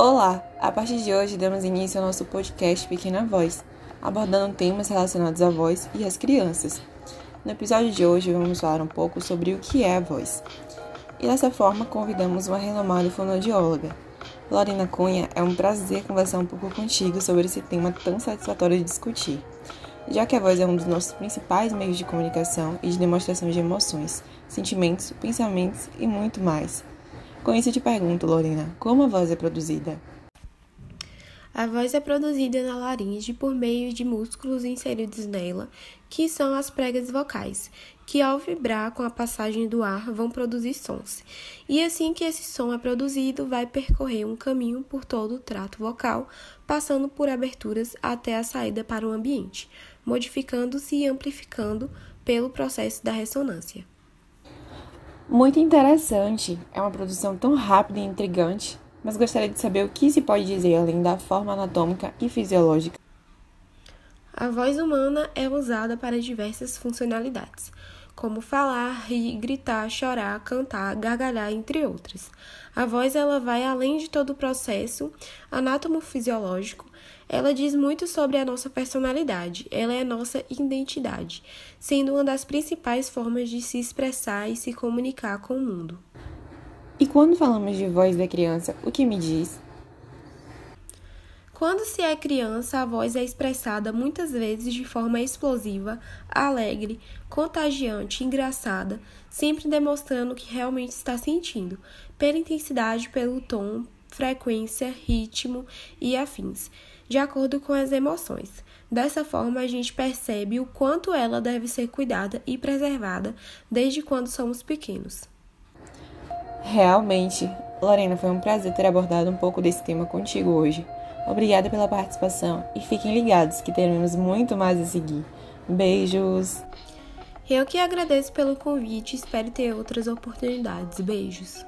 Olá! A partir de hoje damos início ao nosso podcast Pequena Voz, abordando temas relacionados à voz e às crianças. No episódio de hoje vamos falar um pouco sobre o que é a voz. E dessa forma convidamos uma renomada fonoaudióloga. Lorena Cunha, é um prazer conversar um pouco contigo sobre esse tema tão satisfatório de discutir, já que a voz é um dos nossos principais meios de comunicação e de demonstração de emoções, sentimentos, pensamentos e muito mais. Com isso, te pergunto, Lorena, como a voz é produzida? A voz é produzida na laringe por meio de músculos inseridos nela, que são as pregas vocais, que ao vibrar com a passagem do ar vão produzir sons. E assim que esse som é produzido, vai percorrer um caminho por todo o trato vocal, passando por aberturas até a saída para o ambiente, modificando-se e amplificando pelo processo da ressonância. Muito interessante. É uma produção tão rápida e intrigante, mas gostaria de saber o que se pode dizer além da forma anatômica e fisiológica. A voz humana é usada para diversas funcionalidades, como falar, rir, gritar, chorar, cantar, gargalhar, entre outras. A voz ela vai além de todo o processo anatomo-fisiológico ela diz muito sobre a nossa personalidade, ela é a nossa identidade, sendo uma das principais formas de se expressar e se comunicar com o mundo. E quando falamos de voz da criança, o que me diz? Quando se é criança, a voz é expressada muitas vezes de forma explosiva, alegre, contagiante, engraçada, sempre demonstrando o que realmente está sentindo, pela intensidade, pelo tom, frequência, ritmo e afins de acordo com as emoções. Dessa forma, a gente percebe o quanto ela deve ser cuidada e preservada desde quando somos pequenos. Realmente, Lorena, foi um prazer ter abordado um pouco desse tema contigo hoje. Obrigada pela participação e fiquem ligados que teremos muito mais a seguir. Beijos! Eu que agradeço pelo convite e espero ter outras oportunidades. Beijos!